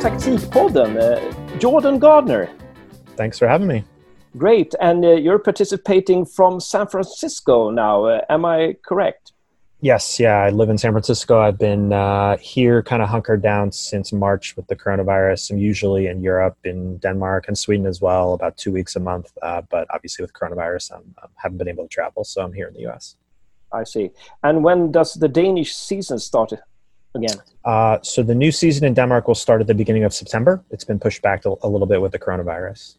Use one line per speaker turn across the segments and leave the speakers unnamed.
Taktikpodden, uh, Jordan Gardner.
Thanks for having me.
Great, and uh, you're participating from San Francisco now. Uh, am I correct?
Yes, yeah. I live in San Francisco. I've been uh, here, kind of hunkered down since March with the coronavirus. I'm usually in Europe, in Denmark, and Sweden as well, about two weeks a month. Uh, but obviously, with coronavirus, I haven't been able to travel, so I'm here in the U.S.
I see. And when does the Danish season start again?
Uh, so the new season in Denmark will start at the beginning of September. It's been pushed back a little bit with the coronavirus.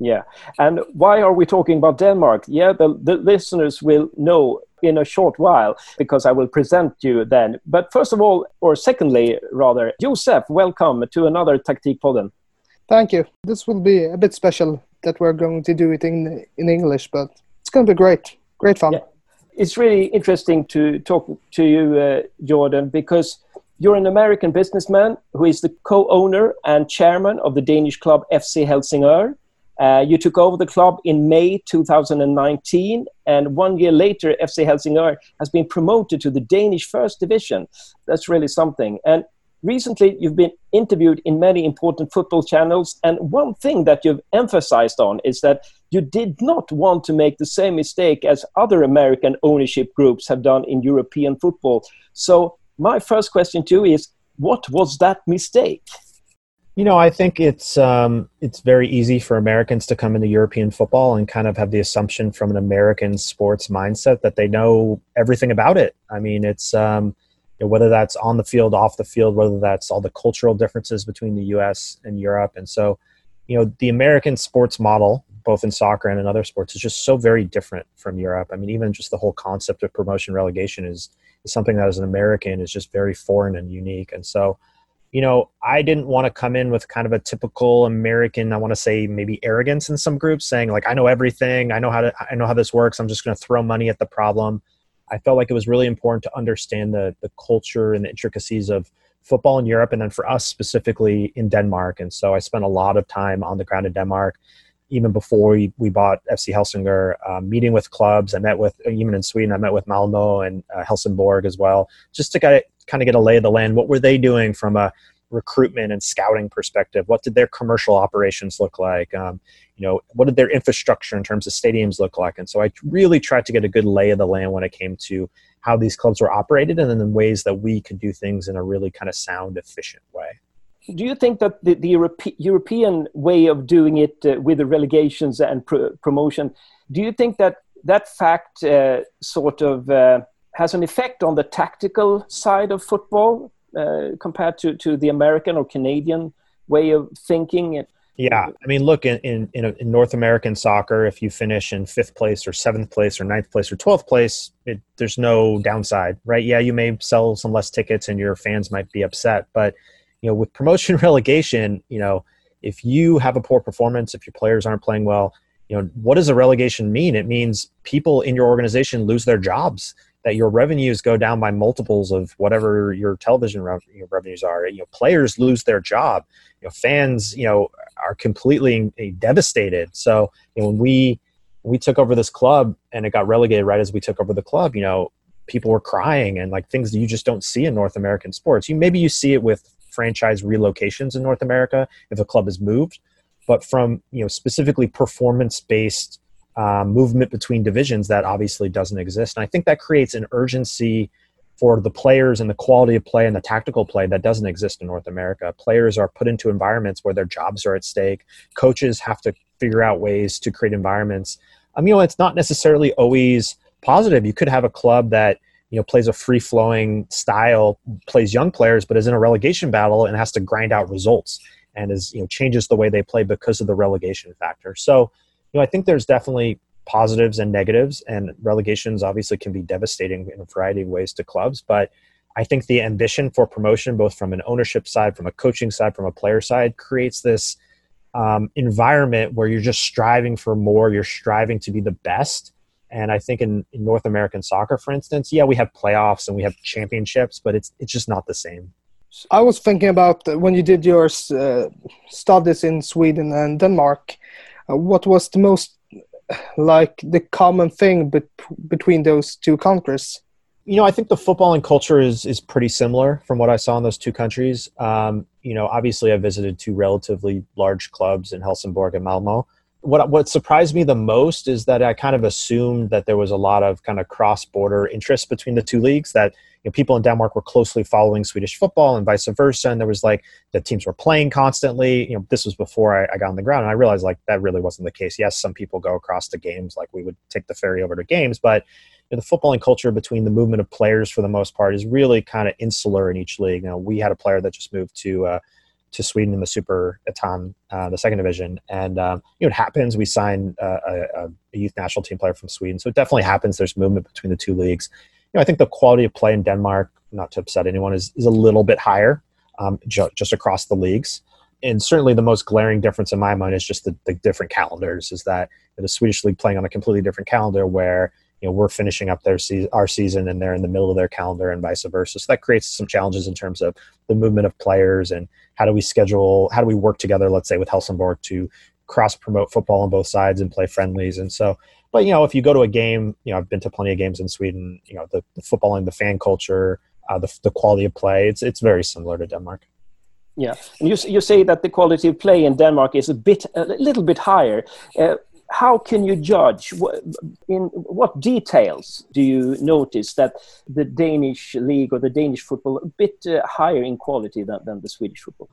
Yeah. And why are we talking about Denmark? Yeah, the, the listeners will know in a short while because I will present you then. But first of all, or secondly, rather, Josef, welcome to another Taktikpodden.
Thank you. This will be a bit special that we're going to do it in in English, but it's going to be great. Great fun. Yeah.
It's really interesting to talk to you, uh, Jordan, because you're an American businessman who is the co-owner and chairman of the Danish club FC Helsingør. Uh, you took over the club in May 2019, and one year later, FC Helsingør has been promoted to the Danish First Division. That's really something. And recently, you've been interviewed in many important football channels, and one thing that you've emphasized on is that you did not want to make the same mistake as other American ownership groups have done in European football. So, my first question to you is what was that mistake?
You know, I think it's um, it's very easy for Americans to come into European football and kind of have the assumption from an American sports mindset that they know everything about it. I mean, it's um, whether that's on the field, off the field, whether that's all the cultural differences between the U.S. and Europe, and so you know, the American sports model, both in soccer and in other sports, is just so very different from Europe. I mean, even just the whole concept of promotion relegation is something that as an American is just very foreign and unique, and so you know, I didn't want to come in with kind of a typical American, I want to say maybe arrogance in some groups saying like, I know everything. I know how to, I know how this works. I'm just going to throw money at the problem. I felt like it was really important to understand the, the culture and the intricacies of football in Europe. And then for us specifically in Denmark. And so I spent a lot of time on the ground in Denmark, even before we, we bought FC Helsingør, uh, meeting with clubs. I met with, even in Sweden, I met with Malmo and uh, Helsingborg as well, just to get kind of get a lay of the land. What were they doing from a recruitment and scouting perspective? What did their commercial operations look like? Um, you know, what did their infrastructure in terms of stadiums look like? And so I really tried to get a good lay of the land when it came to how these clubs were operated and then the ways that we could do things in a really kind of sound, efficient way.
Do you think that the, the Europe, European way of doing it uh, with the relegations and promotion, do you think that that fact uh, sort of uh, has an effect on the tactical side of football uh, compared to, to the American or Canadian way of thinking?
Yeah, I mean, look in, in in, North American soccer, if you finish in fifth place or seventh place or ninth place or twelfth place, it, there's no downside, right? Yeah, you may sell some less tickets and your fans might be upset, but you know, with promotion relegation, you know, if you have a poor performance, if your players aren't playing well, you know, what does a relegation mean? It means people in your organization lose their jobs that your revenues go down by multiples of whatever your television rev- revenues are. You know, players lose their job. You know, fans, you know, are completely eh, devastated. So, you know, when we we took over this club and it got relegated right as we took over the club, you know, people were crying and like things that you just don't see in North American sports. You maybe you see it with franchise relocations in North America if a club is moved, but from you know specifically performance based uh, movement between divisions that obviously doesn't exist. And I think that creates an urgency for the players and the quality of play and the tactical play that doesn't exist in North America. Players are put into environments where their jobs are at stake. Coaches have to figure out ways to create environments. I mean, you know, it's not necessarily always positive. You could have a club that you know plays a free flowing style, plays young players, but is in a relegation battle and has to grind out results and is you know changes the way they play because of the relegation factor. So you know, I think there's definitely positives and negatives, and relegations obviously can be devastating in a variety of ways to clubs. But I think the ambition for promotion, both from an ownership side, from a coaching side, from a player side, creates this um, environment where you're just striving for more. You're striving to be the best. And I think in, in North American soccer, for instance, yeah, we have playoffs and we have championships, but it's it's just not the same.
I was thinking about when you did your uh, studies in Sweden and Denmark uh, what was the most like the common thing bet between those two countries?
you know, I think the footballing culture is is pretty similar from what I saw in those two countries. Um, you know, obviously, I visited two relatively large clubs in Helsingborg and Malmo. What what surprised me the most is that I kind of assumed that there was a lot of kind of cross border interest between the two leagues. That you know, people in Denmark were closely following Swedish football and vice versa, and there was like the teams were playing constantly. You know, this was before I, I got on the ground, and I realized like that really wasn't the case. Yes, some people go across to games, like we would take the ferry over to games, but you know, the footballing culture between the movement of players for the most part is really kind of insular in each league. You know, we had a player that just moved to uh, to Sweden in the Superettan, uh, the second division, and um, you know it happens. We sign a, a, youth national team player from Sweden, so it definitely happens. There's movement between the two leagues. You know, I think the quality of play in Denmark, not to upset anyone, is is a little bit higher um, ju- just across the leagues. And certainly, the most glaring difference in my mind is just the, the different calendars. Is that the Swedish league playing on a completely different calendar, where you know we're finishing up their se- our season and they're in the middle of their calendar and vice versa. So that creates some challenges in terms of the movement of players and how do we schedule how do we work together let's say with helsingborg to cross promote football on both sides and play friendlies. And so but you know if you go to a game you know i've been to plenty of games in sweden you know the, the footballing the fan culture uh, the, the quality of play it's it's very similar to denmark.
Yeah, and you you say that the quality of play in Denmark is a bit a little bit higher. Uh, how can you judge in what details do you notice that the Danish league or the Danish football a bit uh, higher in quality than, than the Swedish football?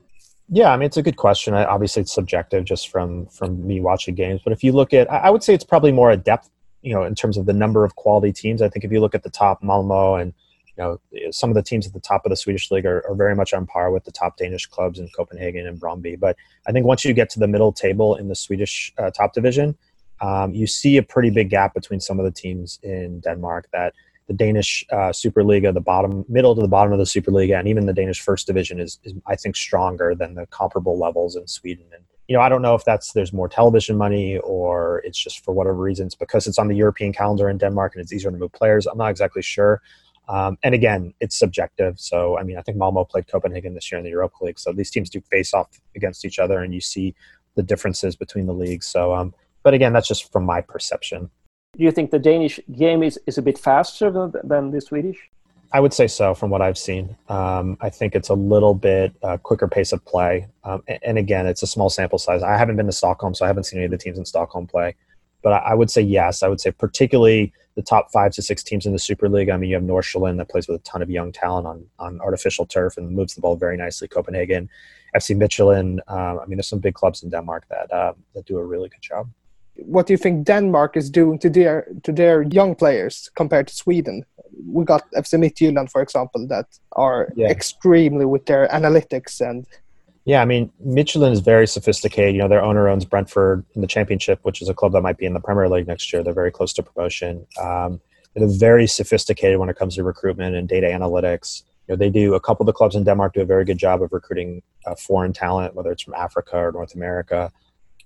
Yeah, I mean it's a good question. I, obviously, it's subjective just from from me watching games. But if you look at, I would say it's probably more a depth, you know, in terms of the number of quality teams. I think if you look at the top, Malmo and you know some of the teams at the top of the Swedish league are, are very much on par with the top Danish clubs in Copenhagen and Brøndby. But I think once you get to the middle table in the Swedish uh, top division, um, you see a pretty big gap between some of the teams in Denmark that the Danish uh, Superliga, the bottom, middle to the bottom of the Superliga, and even the Danish First Division is, is, I think, stronger than the comparable levels in Sweden. And you know, I don't know if that's there's more television money or it's just for whatever reasons because it's on the European calendar in Denmark and it's easier to move players. I'm not exactly sure. Um, and again, it's subjective. So, I mean, I think Malmo played Copenhagen this year in the Europa League. So these teams do face off against each other, and you see the differences between the leagues. So, um, but again, that's just from my perception.
Do you think the Danish game is, is a bit faster than, than the Swedish?
I would say so from what I've seen. Um, I think it's a little bit uh, quicker pace of play. Um, and, and, again, it's a small sample size. I haven't been to Stockholm, so I haven't seen any of the teams in Stockholm play. But I, I would say yes. I would say particularly the top five to six teams in the Super League. I mean, you have Nordsjælland that plays with a ton of young talent on, on artificial turf and moves the ball very nicely. Copenhagen, FC Midtjylland. Um, I mean, there's some big clubs in Denmark that uh, that do a really good job
what do you think Denmark is doing to their to their young players compared to Sweden? We got FC Midtjylland, for example, that are yeah. extremely with their analytics and.
Yeah, I mean, Midtjylland is very sophisticated. You know, their owner owns Brentford in the Championship, which is a club that might be in the Premier League next year. They're very close to promotion. Um, they're very sophisticated when it comes to recruitment and data analytics. You know, they do a couple of the clubs in Denmark do a very good job of recruiting uh, foreign talent, whether it's from Africa or North America.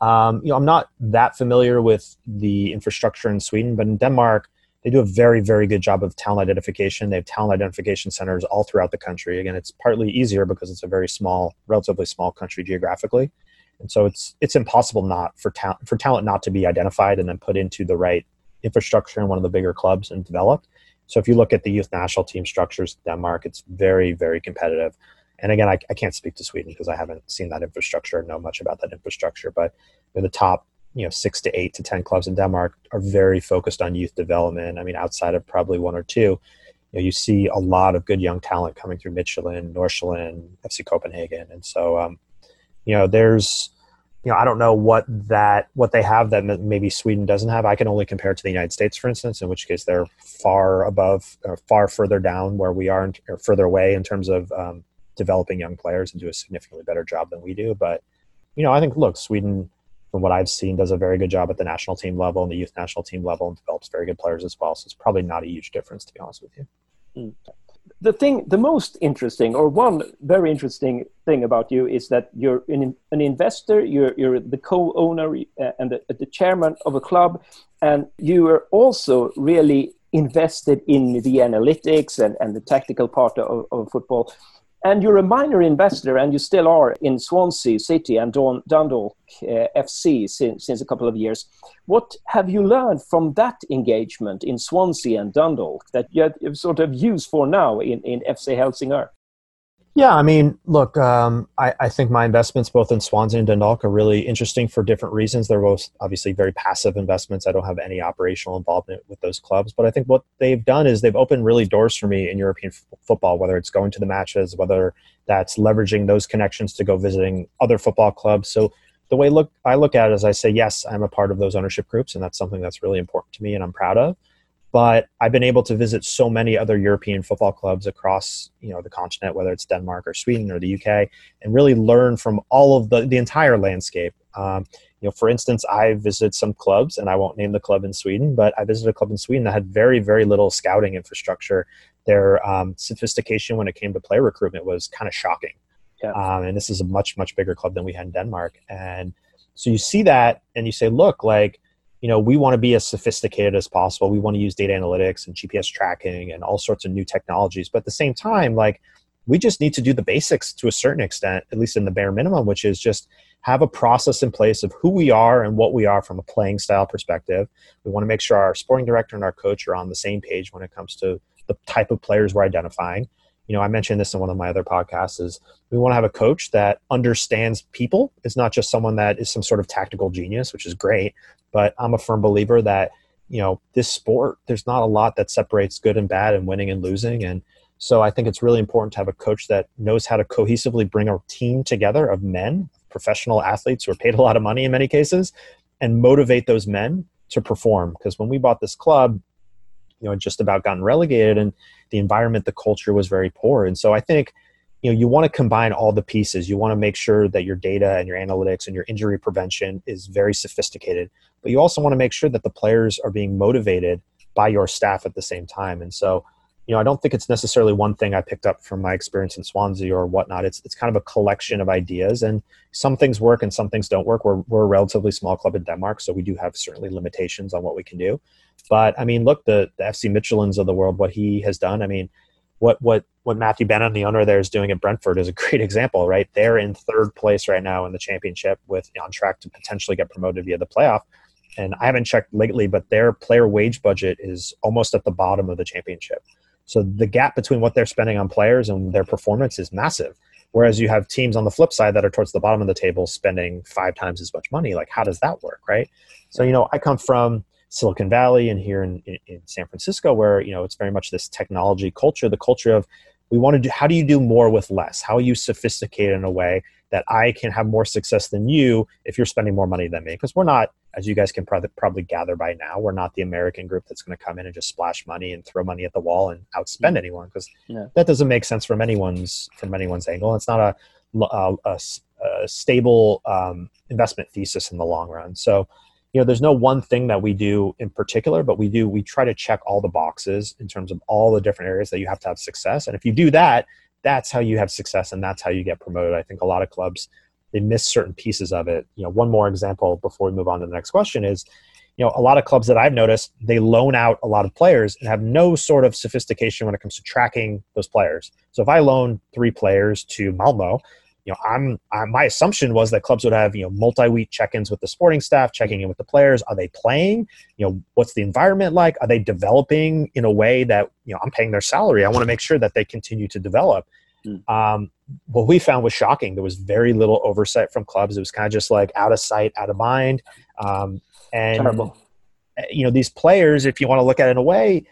Um, you know, I'm not that familiar with the infrastructure in Sweden, but in Denmark, they do a very, very good job of talent identification. They have talent identification centers all throughout the country. Again, it's partly easier because it's a very small, relatively small country geographically, and so it's it's impossible not for talent for talent not to be identified and then put into the right infrastructure in one of the bigger clubs and developed. So if you look at the youth national team structures in Denmark, it's very, very competitive and again, I, I can't speak to Sweden because I haven't seen that infrastructure and know much about that infrastructure. But the top, you know, six to eight to ten clubs in Denmark are very focused on youth development. I mean, outside of probably one or two, you know, you see a lot of good young talent coming through Midtjylland, Nordsjælland, FC Copenhagen, and so um, you know, there's you know, I don't know what that what they have that maybe Sweden doesn't have. I can only compare to the United States, for instance, in which case they're far above or far further down where we are, or further away in terms of um, developing young players and do a significantly better job than we do. But you know, I think look, Sweden, from what I've seen, does a very good job at the national team level and the youth national team level, and develops very good players as well. So it's probably not a huge difference, to be honest with you. Mm.
The thing, the most interesting, or one very interesting thing about you is that you're an, an investor. You're you're the co-owner uh, and the, the chairman of a club, and you are also really invested in the analytics and, and the tactical part of, of football And you're a minor investor, and you still are in Swansea City and Dundalk uh, FC since, since a couple of years. What have you learned from that engagement in Swansea and Dundalk that you have sort of used for now in, in FC Helsingør?
Yeah, I mean, look, um, I, I, think my investments both in Swansea and Dundalk are really interesting for different reasons. They're both obviously very passive investments. I don't have any operational involvement with those clubs, but I think what they've done is they've opened really doors for me in European f- football, whether it's going to the matches, whether that's leveraging those connections to go visiting other football clubs. So the way look I look at it is I say, yes, I'm a part of those ownership groups, and that's something that's really important to me and I'm proud of but I've been able to visit so many other European football clubs across you know the continent, whether it's Denmark or Sweden or the UK, and really learn from all of the the entire landscape. Um, you know, for instance, I visited some clubs, and I won't name the club in Sweden, but I visited a club in Sweden that had very very little scouting infrastructure. Their um, sophistication when it came to player recruitment was kind of shocking. Yeah. Um, and this is a much much bigger club than we had in Denmark, and so you see that, and you say, look, like you know we want to be as sophisticated as possible. We want to use data analytics and gps tracking and all sorts of new technologies. But at the same time like we just need to do the basics to a certain extent at least in the bare minimum which is just have a process in place of who we are and what we are from a playing style perspective. We want to make sure our sporting director and our coach are on the same page when it comes to the type of players we're identifying. You know i mentioned this in one of my other podcasts is we want to have a coach that understands people. It's not just someone that is some sort of tactical genius which is great but I'm a firm believer that you know this sport there's not a lot that separates good and bad and winning and losing and so I think it's really important to have a coach that knows how to cohesively bring a team together of men, professional athletes who are paid a lot of money in many cases, and motivate those men to perform. Because when we bought this club, you know, it just about gotten relegated and the environment, the culture was very poor. And so I think you know you want to combine all the pieces you want to make sure that your data and your analytics and your injury prevention is very sophisticated but you also want to make sure that the players are being motivated by your staff at the same time and so you know i don't think it's necessarily one thing i picked up from my experience in swansea or whatnot it's, it's kind of a collection of ideas and some things work and some things don't work we're, we're a relatively small club in denmark so we do have certainly limitations on what we can do but i mean look the, the fc Midtjyllands of the world what he has done i mean what what what Matthew Benham, the owner there, is doing at Brentford is a great example, right? They're in third place right now in the championship, with on track to potentially get promoted via the playoff. And I haven't checked lately, but their player wage budget is almost at the bottom of the championship. So the gap between what they're spending on players and their performance is massive. Whereas you have teams on the flip side that are towards the bottom of the table spending five times as much money. Like, how does that work, right? So, you know, I come from Silicon Valley and here in, in, in, San Francisco, where you know it's very much this technology culture, the culture of we want to do. How do you do more with less? How are you sophisticated in a way that I can have more success than you if you're spending more money than me? Because we're not, as you guys can probably probably gather by now, we're not the American group that's going to come in and just splash money and throw money at the wall and outspend anyone because yeah. that doesn't make sense from anyone's from anyone's angle. It's not a a, a, a stable um, investment thesis in the long run. So you know there's no one thing that we do in particular but we do we try to check all the boxes in terms of all the different areas that you have to have success and if you do that that's how you have success and that's how you get promoted i think a lot of clubs they miss certain pieces of it you know one more example before we move on to the next question is you know a lot of clubs that i've noticed they loan out a lot of players and have no sort of sophistication when it comes to tracking those players so if i loan three players to malmo you know, I'm, I'm, my assumption was that clubs would have you know multi-week check-ins with the sporting staff, checking in with the players. Are they playing? You know, what's the environment like? Are they developing in a way that you know I'm paying their salary? I want to make sure that they continue to develop. Mm. Um, what we found was shocking. There was very little oversight from clubs. It was kind of just like out of sight, out of mind. Um, and Terrible. Eh, you know, these players, if you want to look at it in a way,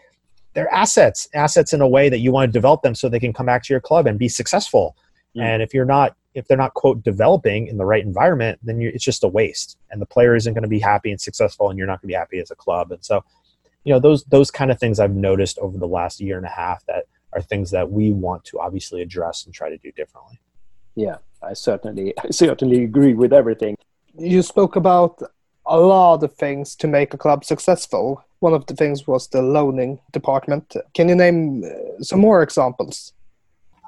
they're assets, assets in a way that you want to develop them so they can come back to your club and be successful. Mm. And if you're not if they're not quote developing in the right environment, then it's just a waste, and the player isn't going to be happy and successful, and you're not going to be happy as a club. And so, you know, those those kind of things I've noticed over the last year and a half that are things that we want to obviously address and try to do differently.
Yeah, I certainly I certainly agree with everything.
You spoke about a lot of things to make a club successful. One of the things was the loaning department. Can you name uh, some more examples?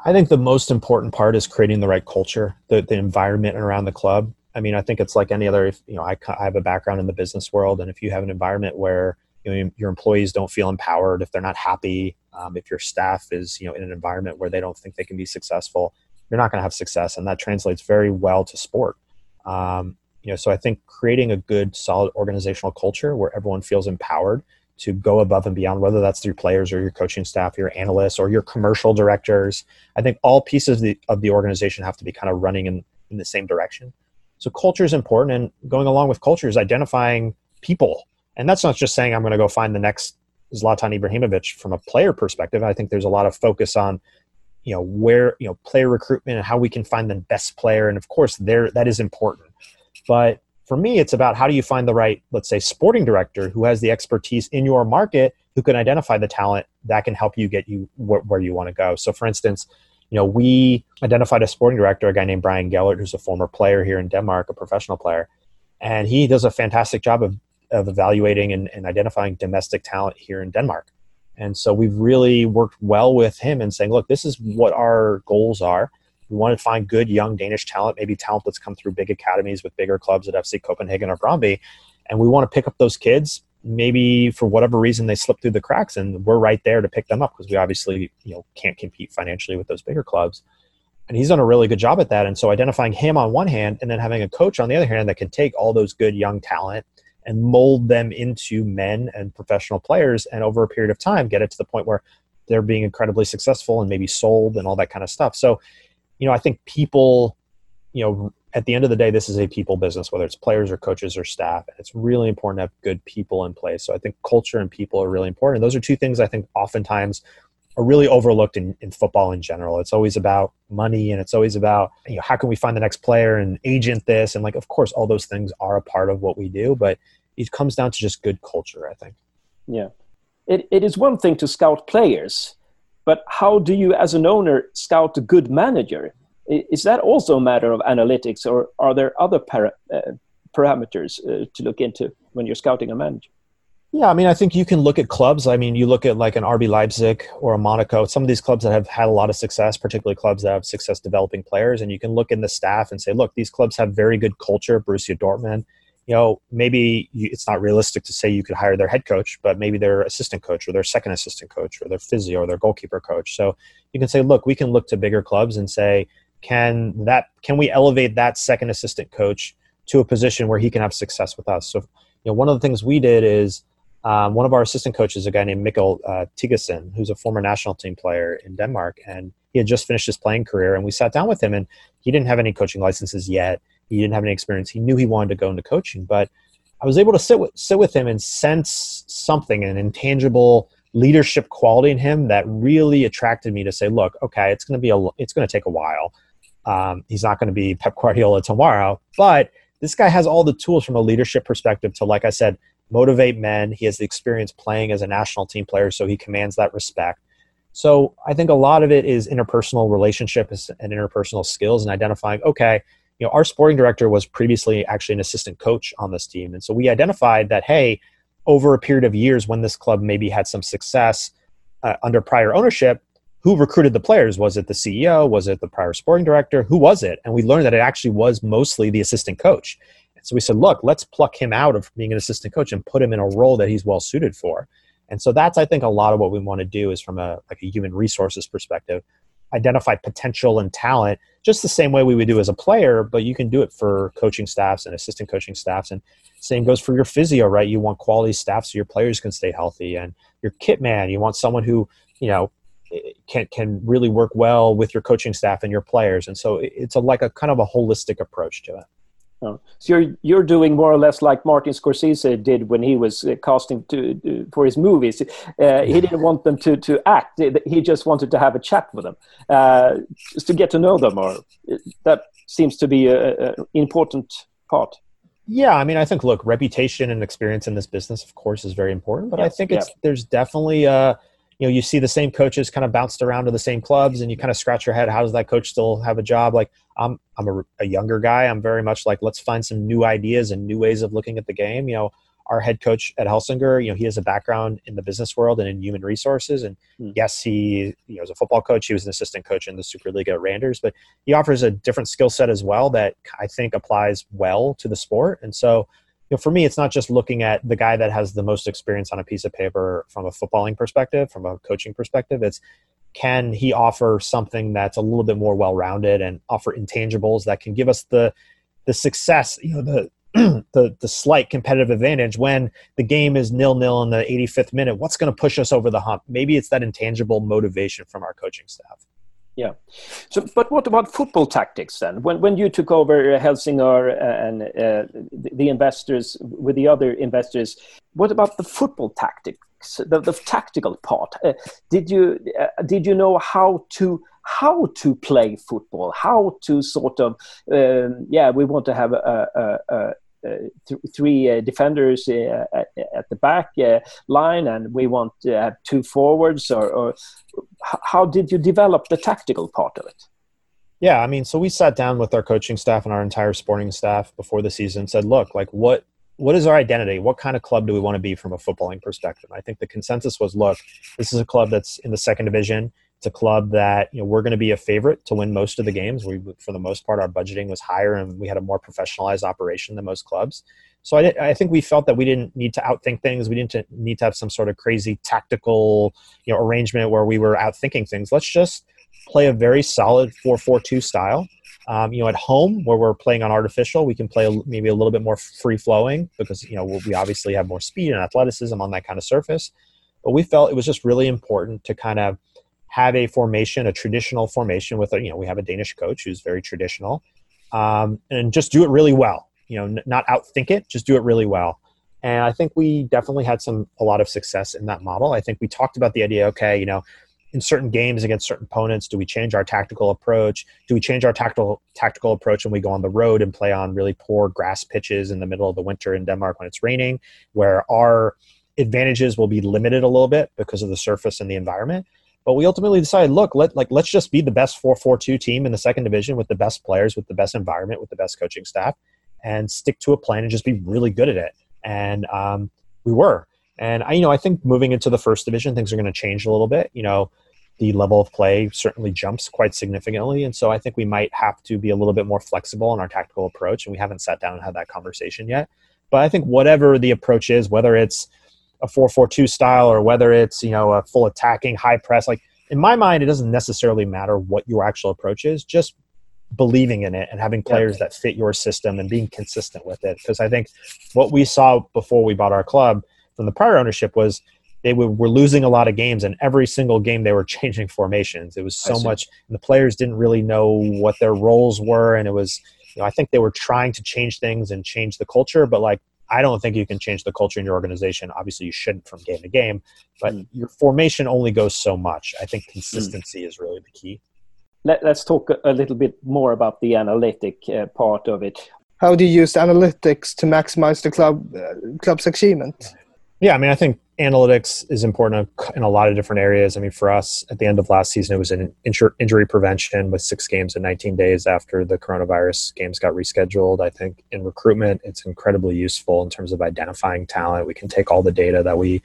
I think the most important part is creating the right culture, the, the environment around the club. I mean, I think it's like any other, you know, I, I have a background in the business world. And if you have an environment where you know, your employees don't feel empowered, if they're not happy, um, if your staff is you know in an environment where they don't think they can be successful, you're not going to have success, and that translates very well to sport. Um, you know, so I think creating a good, solid organizational culture where everyone feels empowered to go above and beyond, whether that's through players or your coaching staff, your analysts, or your commercial directors. I think all pieces of the, of the organization have to be kind of running in, in the same direction. So culture is important, and going along with culture is identifying people. And that's not just saying I'm going to go find the next Zlatan Ibrahimovic from a player perspective. I think there's a lot of focus on, you know, where you know player recruitment and how we can find the best player, and of course, there that is important. But for me, it's about how do you find the right, let's say, sporting director who has the expertise in your market who can identify the talent that can help you get you wh- where you want to go. So, for instance, you know, we identified a sporting director, a guy named Brian Gellert, who's a former player here in Denmark, a professional player, and he does a fantastic job of, of evaluating and, and identifying domestic talent here in Denmark. And so we've really worked well with him and saying, look, this is what our goals are we want to find good young Danish talent, maybe talent that's come through big academies with bigger clubs at FC Copenhagen or Brøndby. And we want to pick up those kids. Maybe for whatever reason they slip through the cracks, and we're right there to pick them up because we obviously you know can't compete financially with those bigger clubs. And he's done a really good job at that. And so identifying him on one hand, and then having a coach on the other hand that can take all those good young talent and mold them into men and professional players, and over a period of time get it to the point where they're being incredibly successful and maybe sold and all that kind of stuff. So you know, I think people, you know, at the end of the day, this is a people business, whether it's players or coaches or staff. And it's really important to have good people in place. So I think culture and people are really important. And those are two things I think oftentimes are really overlooked in, in football in general. It's always about money and it's always about, you know, how can we find the next player and agent this? And like, of course, all those things are a part of what we do, but it comes down to just good culture, I think.
Yeah. It, it is one thing to scout players but how do you, as an owner, scout a good manager? Is that also a matter of analytics, or are there other para, uh, parameters uh, to look into when you're scouting a manager?
Yeah, I mean, I think you can look at clubs. I mean, you look at like an RB Leipzig or a Monaco, some of these clubs that have had a lot of success, particularly clubs that have success developing players, and you can look in the staff and say, look, these clubs have very good culture. Borussia Dortmund, you know, maybe you, it's not realistic to say you could hire their head coach, but maybe their assistant coach or their second assistant coach or their physio or their goalkeeper coach. So you can say, look, we can look to bigger clubs and say, can that can we elevate that second assistant coach to a position where he can have success with us? So, you know, one of the things we did is um, one of our assistant coaches, a guy named Mikkel uh, Thygesen, who's a former national team player in Denmark, and he had just finished his playing career. And we sat down with him, and he didn't have any coaching licenses yet he didn't have any experience. He knew he wanted to go into coaching, but I was able to sit with sit with him and sense something, an intangible leadership quality in him that really attracted me to say, look, okay, it's going to be a it's going to take a while. Um, he's not going to be Pep Guardiola tomorrow, but this guy has all the tools from a leadership perspective to, like I said, motivate men. He has the experience playing as a national team player, so he commands that respect. So I think a lot of it is interpersonal relationships and interpersonal skills and identifying, okay, you know, our sporting director was previously actually an assistant coach on this team. And so we identified that, hey, over a period of years when this club maybe had some success uh, under prior ownership, who recruited the players? Was it the CEO? Was it the prior sporting director? Who was it? And we learned that it actually was mostly the assistant coach. So we said, look, let's pluck him out of being an assistant coach and put him in a role that he's well suited for. And so that's, I think, a lot of what we want to do is from a like a human resources perspective, identify potential and talent just the same way we would do as a player, but you can do it for coaching staffs and assistant coaching staffs. And same goes for your physio, right? You want quality staff so your players can stay healthy. And your kit man, you want someone who, you know, eh, can can really work well with your coaching staff and your players. And so it's a like a kind of a holistic approach to it.
Oh. So you're you're doing more or less like Martin Scorsese did when he was uh, casting to uh, for his movies. Uh, he didn't want them to to act; he just wanted to have a chat with them, uh, to get to know them. Or that seems to be an important part.
Yeah, I mean, I think look, reputation and experience in this business, of course, is very important. But yes, I think it's yeah. there's definitely a you know you see the same coaches kind of bounced around to the same clubs and you kind of scratch your head how does that coach still have a job like i'm i'm a, a, younger guy i'm very much like let's find some new ideas and new ways of looking at the game you know our head coach at Helsingør, you know, he has a background in the business world and in human resources. And hmm. yes, he you know, was a football coach. He was an assistant coach in the Superliga at Randers, but he offers a different skill set as well that I think applies well to the sport. And so know, for me, it's not just looking at the guy that has the most experience on a piece of paper from a footballing perspective, from a coaching perspective. It's can he offer something that's a little bit more well-rounded and offer intangibles that can give us the the success, you know, the the the slight competitive advantage when the game is nil nil in the 85th minute. What's going to push us over the hump? Maybe it's that intangible motivation from our coaching staff.
Yeah. So, but what about football tactics then? When when you took over Helsingør and uh, the investors with the other investors, what about the football tactics, the, the tactical part? Uh, did you uh, did you know how to how to play football, how to sort of um, yeah, we want to have a, a, a th three uh, defenders uh, at, at, the back uh, line, and we want to have two forwards, or, or how did you develop the tactical part of it?
Yeah, I mean, so we sat down with our coaching staff and our entire sporting staff before the season. Said, look, like what what is our identity? What kind of club do we want to be from a footballing perspective? I think the consensus was, look, this is a club that's in the second division. It's a club that you know we're going to be a favorite to win most of the games. We, for the most part, our budgeting was higher and we had a more professionalized operation than most clubs. So I, I, think we felt that we didn't need to outthink things. We didn't need to have some sort of crazy tactical, you know, arrangement where we were outthinking things. Let's just play a very solid 4-4-2 style. Um, you know, at home where we're playing on artificial, we can play maybe a little bit more free flowing because you know we obviously have more speed and athleticism on that kind of surface. But we felt it was just really important to kind of have a formation, a traditional formation with a you know we have a Danish coach who's very traditional, um, and just do it really well you know, n- not outthink it, just do it really well. And I think we definitely had some a lot of success in that model. I think we talked about the idea, okay, you know, in certain games against certain opponents, do we change our tactical approach? Do we change our tactical tactical approach when we go on the road and play on really poor grass pitches in the middle of the winter in Denmark when it's raining, where our advantages will be limited a little bit because of the surface and the environment? But we ultimately decided, look, let like let's just be the best 4-4-2 team in the second division with the best players, with the best environment, with the best coaching staff, and stick to a plan and just be really good at it. And um, we were. And I, you know, I think moving into the first division, things are going to change a little bit. You know, the level of play certainly jumps quite significantly, and so I think we might have to be a little bit more flexible in our tactical approach. And we haven't sat down and had that conversation yet. But I think whatever the approach is, whether it's a four-four-two style or whether it's you know a full attacking high press, like in my mind, it doesn't necessarily matter what your actual approach is. Just believing in it and having players that fit your system and being consistent with it. Because I think what we saw before we bought our club from the prior ownership was they were, were losing a lot of games, and every single game they were changing formations. It was so much, the players didn't really know what their roles were, and it was, you know, I think they were trying to change things and change the culture, but like I don't think you can change the culture in your organization. Obviously, you shouldn't from game to game, but mm. your formation only goes so much. I think consistency mm. is really the key
let, us talk a little bit more about the analytic uh, part of it.
How do you use analytics to maximize the club uh, club's achievement?
Yeah, I mean, I think analytics is important in a lot of different areas. I mean, for us, at the end of last season, it was in injury prevention with six games in 19 days after the coronavirus games got rescheduled. I think in recruitment, it's incredibly useful in terms of identifying talent. We can take all the data that we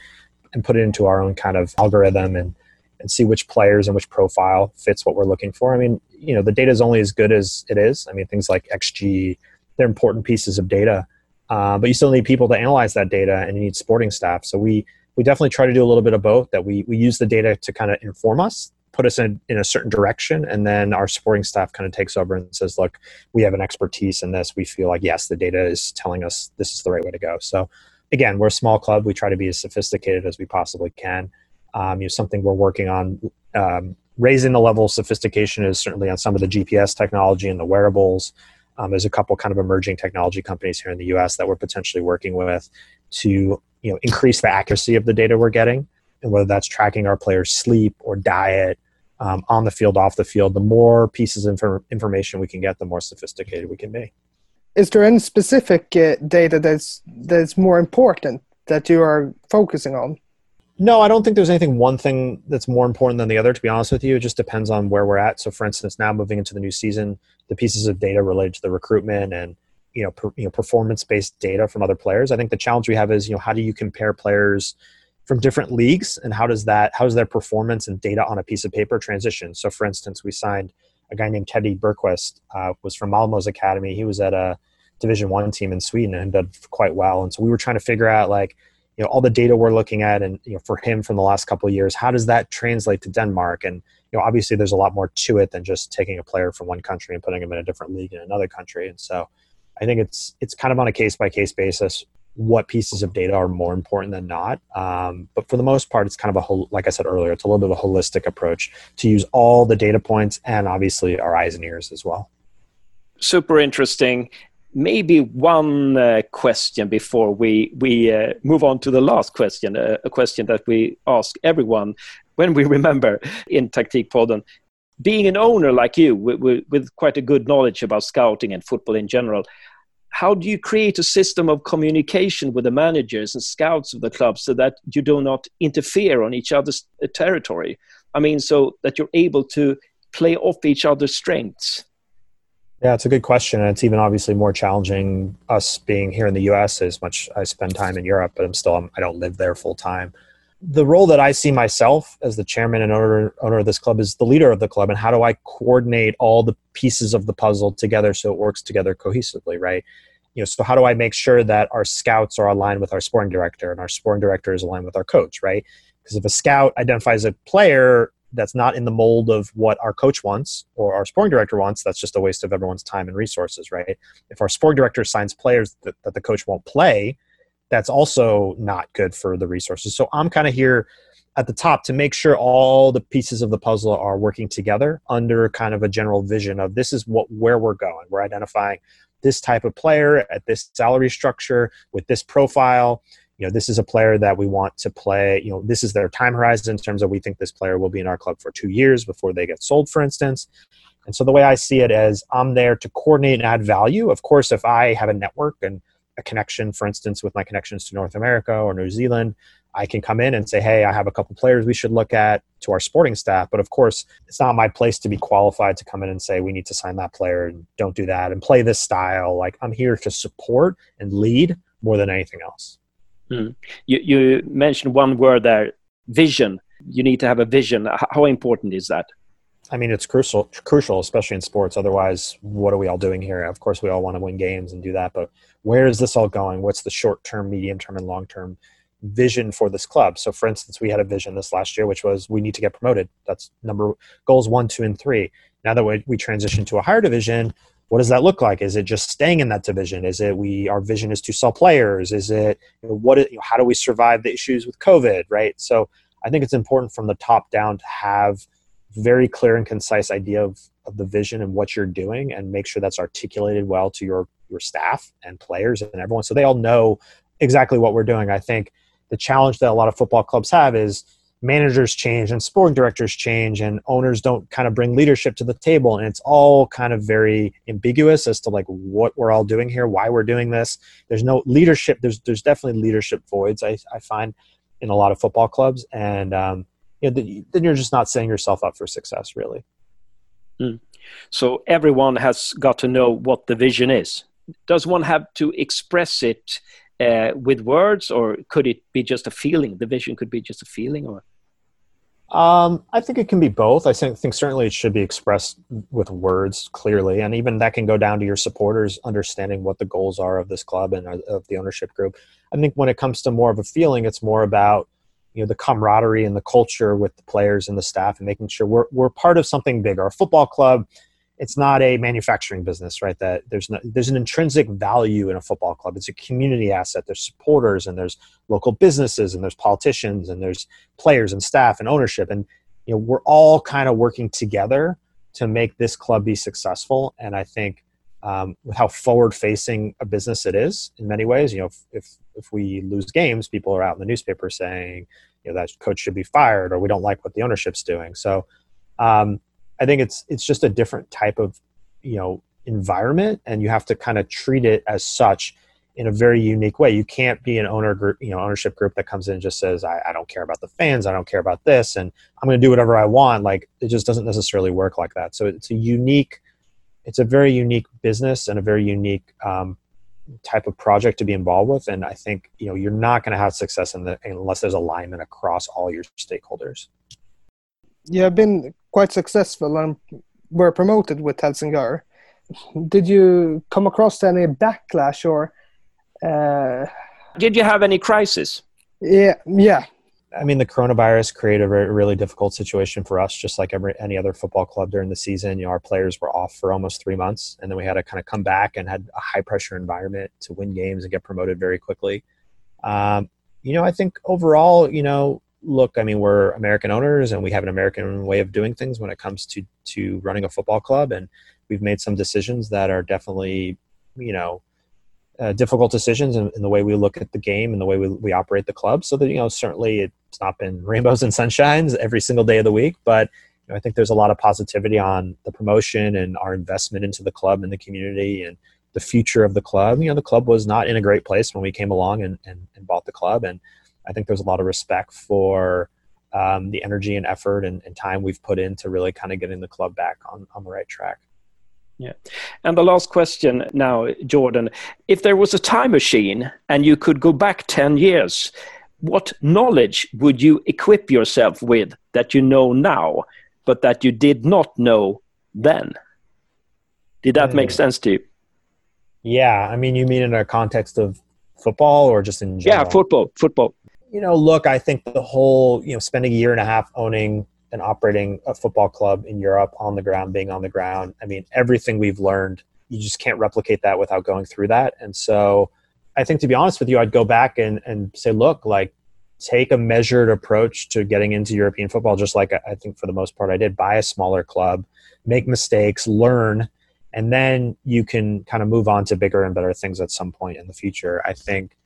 and put it into our own kind of algorithm and and see which players and which profile fits what we're looking for. I mean, you know, the data is only as good as it is. I mean, things like XG, they're important pieces of data, uh, but you still need people to analyze that data, and you need sporting staff. So we we definitely try to do a little bit of both. That we we use the data to kind of inform us, put us in in a certain direction, and then our supporting staff kind of takes over and says, "Look, we have an expertise in this. We feel like yes, the data is telling us this is the right way to go." So again, we're a small club. We try to be as sophisticated as we possibly can um, you know, something we're working on. Um, raising the level of sophistication is certainly on some of the GPS technology and the wearables. Um, there's a couple kind of emerging technology companies here in the U.S. that we're potentially working with to you know increase the accuracy of the data we're getting, and whether that's tracking our players' sleep or diet um, on the field, off the field. The more pieces of infor- information we can get, the more sophisticated we can be.
Is there any specific uh, data that's that's more important that you are focusing on?
No, I don't think there's anything one thing that's more important than the other, to be honest with you. It just depends on where we're at. So, for instance, now moving into the new season, the pieces of data related to the recruitment and you know, per, you know performance-based data from other players. I think the challenge we have is, you know, how do you compare players from different leagues and how does that how does their performance and data on a piece of paper transition? So, for instance, we signed a guy named Teddy Bergqvist, uh, was from Malmo's academy. He was at a Division One team in Sweden and did quite well. And so we were trying to figure out like, you know, all the data we're looking at, and you know, for him from the last couple of years, how does that translate to Denmark? And you know, obviously there's a lot more to it than just taking a player from one country and putting him in a different league in another country. And so I think it's it's kind of on a case by case basis what pieces of data are more important than not. Um, but for the most part, it's kind of a whole, like I said earlier, it's a little bit of a holistic approach to use all the data points and obviously our eyes and ears as well.
Super interesting. Maybe one uh, question before we we uh, move on to the last question, uh, a question that we ask everyone when we remember in Taktikpodden. Being an owner like you, with, with quite a good knowledge about scouting and football in general, how do you create a system of communication with the managers and scouts of the club so that you do not interfere on each other's uh, territory? I mean, so that you're able to play off each other's strengths.
Yeah, it's a good question. And it's even obviously more challenging us being here in the US as much I spend time in Europe, but I'm still, um, I don't live there full time. The role that I see myself as the chairman and owner, owner of this club is the leader of the club. And how do I coordinate all the pieces of the puzzle together so it works together cohesively, right? you know, so how do I make sure that our scouts are aligned with our sporting director and our sporting director is aligned with our coach, right? Because if a scout identifies a player that's not in the mold of what our coach wants or our sporting director wants, that's just a waste of everyone's time and resources, right? If our sporting director signs players that, that the coach won't play, that's also not good for the resources. So I'm kind of here at the top to make sure all the pieces of the puzzle are working together under kind of a general vision of this is what where we're going. We're identifying this type of player at this salary structure with this profile you know this is a player that we want to play you know this is their time horizon in terms of we think this player will be in our club for two years before they get sold for instance and so the way i see it is i'm there to coordinate and add value of course if i have a network and a connection for instance with my connections to north america or new zealand I can come in and say, hey, I have a couple players we should look at to our sporting staff. But of course, it's not my place to be qualified to come in and say, we need to sign that player and don't do that and play this style. Like I'm here to support and lead more than anything else.
Mm. You, you mentioned one word there vision. You need to have a vision. How important is that?
I mean, it's crucial, crucial, especially in sports. Otherwise, what are we all doing here? Of course, we all want to win games and do that, but where is this all going? What's the short term, medium term, and long term vision for this club. So, for instance, we had a vision this last year, which was we need to get promoted. That's number goals one, two, and three. Now that we, we transition to a higher division, what does that look like? Is it just staying in that division? Is it we our vision is to sell players? Is it you know, what? You know, how do we survive the issues with COVID? Right. So, I think it's important from the top down to have very clear and concise idea of, of the vision and what you're doing and make sure that's articulated well to your your staff and players and everyone so they all know exactly what we're doing i think the challenge that a lot of football clubs have is managers change and sporting directors change and owners don't kind of bring leadership to the table. And it's all kind of very ambiguous as to like what we're all doing here why we're doing this. There's no leadership there's there's definitely leadership voids i, I find in a lot of football clubs. And um, you know, then you're just not setting yourself up for success really.
Mm. so everyone has got to know what the vision is. Does one have to express it uh, with words, or could it be just a feeling? The vision could be just a feeling, or
um, I think it can be both. I think, certainly it should be expressed with words clearly, and even that can go down to your supporters understanding what the goals are of this club and of the ownership group. I think when it comes to more of a feeling, it's more about you know the camaraderie and the culture with the players and the staff, and making sure we're we're part of something bigger. A football club it's not a manufacturing business, right? That there's no, there's an intrinsic value in a football club. It's a community asset. There's supporters and there's local businesses and there's politicians and there's players and staff and ownership and you know we're all kind of working together to make this club be successful. And I think um, with how forward facing a business it is in many ways, you know, if, if if we lose games, people are out in the newspaper saying you know that coach should be fired or we don't like what the ownership's doing. So um, I think it's it's just a different type of you know environment, and you have to kind of treat it as such in a very unique way. You can't be an owner group, you know, ownership group that comes in and just says, I, I don't care about the fans, I don't care about this, and I'm going to do whatever I want. Like it just doesn't necessarily work like that. So it's a unique, it's a very unique business and a very unique um, type of project to be involved with. And I think you know you're not going to have success in the unless there's alignment across all your stakeholders.
Yeah, I've been quite successful and were promoted with Helsingør. did you come across any backlash or? Uh,
did you have any crisis?
Yeah, yeah.
I mean, the coronavirus created a very, really difficult situation for us, just like every any other football club during the season. You know, our players were off for almost three months, and then we had to kind of come back and had a high pressure environment to win games and get promoted very quickly. Um, you know, I think overall, you know, look, I mean, we're American owners and we have an American way of doing things when it comes to to running a football club, and we've made some decisions that are definitely, you know, uh, difficult decisions in, in, the way we look at the game and the way we, we operate the club. So that you know, certainly it's not been rainbows and sunshines every single day of the week, but you know, I think there's a lot of positivity on the promotion and our investment into the club and the community and the future of the club. You know, the club was not in a great place when we came along and, and, and bought the club, and I think there's a lot of respect for um, the energy and effort and, and time we've put into really kind of getting the club back on, on the right track.
Yeah. And the last question now, Jordan. If there was a time machine and you could go back 10 years, what knowledge would you equip yourself with that you know now, but that you did not know then? Did that mm. make hmm. sense to you?
Yeah. I mean, you mean in a context of football or just in general?
Yeah, football. Football.
You know, look, I think the whole, you know, spending a year and a half owning and operating a football club in Europe on the ground, being on the ground. I mean, everything we've learned, you just can't replicate that without going through that. And so I think to be honest with you, I'd go back and, and say, look, like take a measured approach to getting into European football, just like I think for the most part I did. Buy a smaller club, make mistakes, learn, and then you can kind of move on to bigger and better things at some point in the future. I think,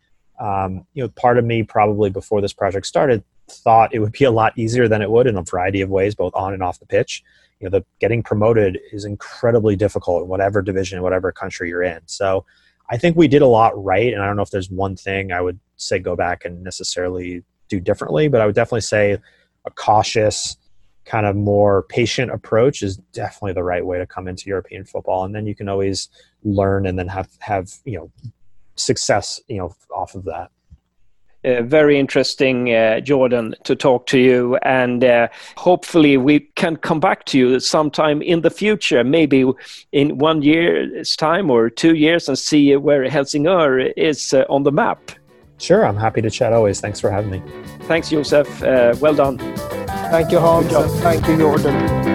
um, you know, part of me probably before this project started thought it would be a lot easier than it would in a variety of ways, both on and off the pitch. You know, the getting promoted is incredibly difficult in whatever division, whatever country you're in. So I think we did a lot right, and I don't know if there's one thing I would say go back and necessarily do differently, but I would definitely say a cautious, kind of more patient approach is definitely the right way to come into European football, and then you can always learn and then have have you know success, you know, off of that.
Uh, very interesting, uh, Jordan, to talk to you. And uh, hopefully, we can come back to you sometime in the future, maybe in one year's time or two years, and see where Helsingør is uh, on the map.
Sure, I'm happy to chat always. Thanks for having me.
Thanks, Josef. Uh, well done.
Thank you, Hans. Thank you, Jordan.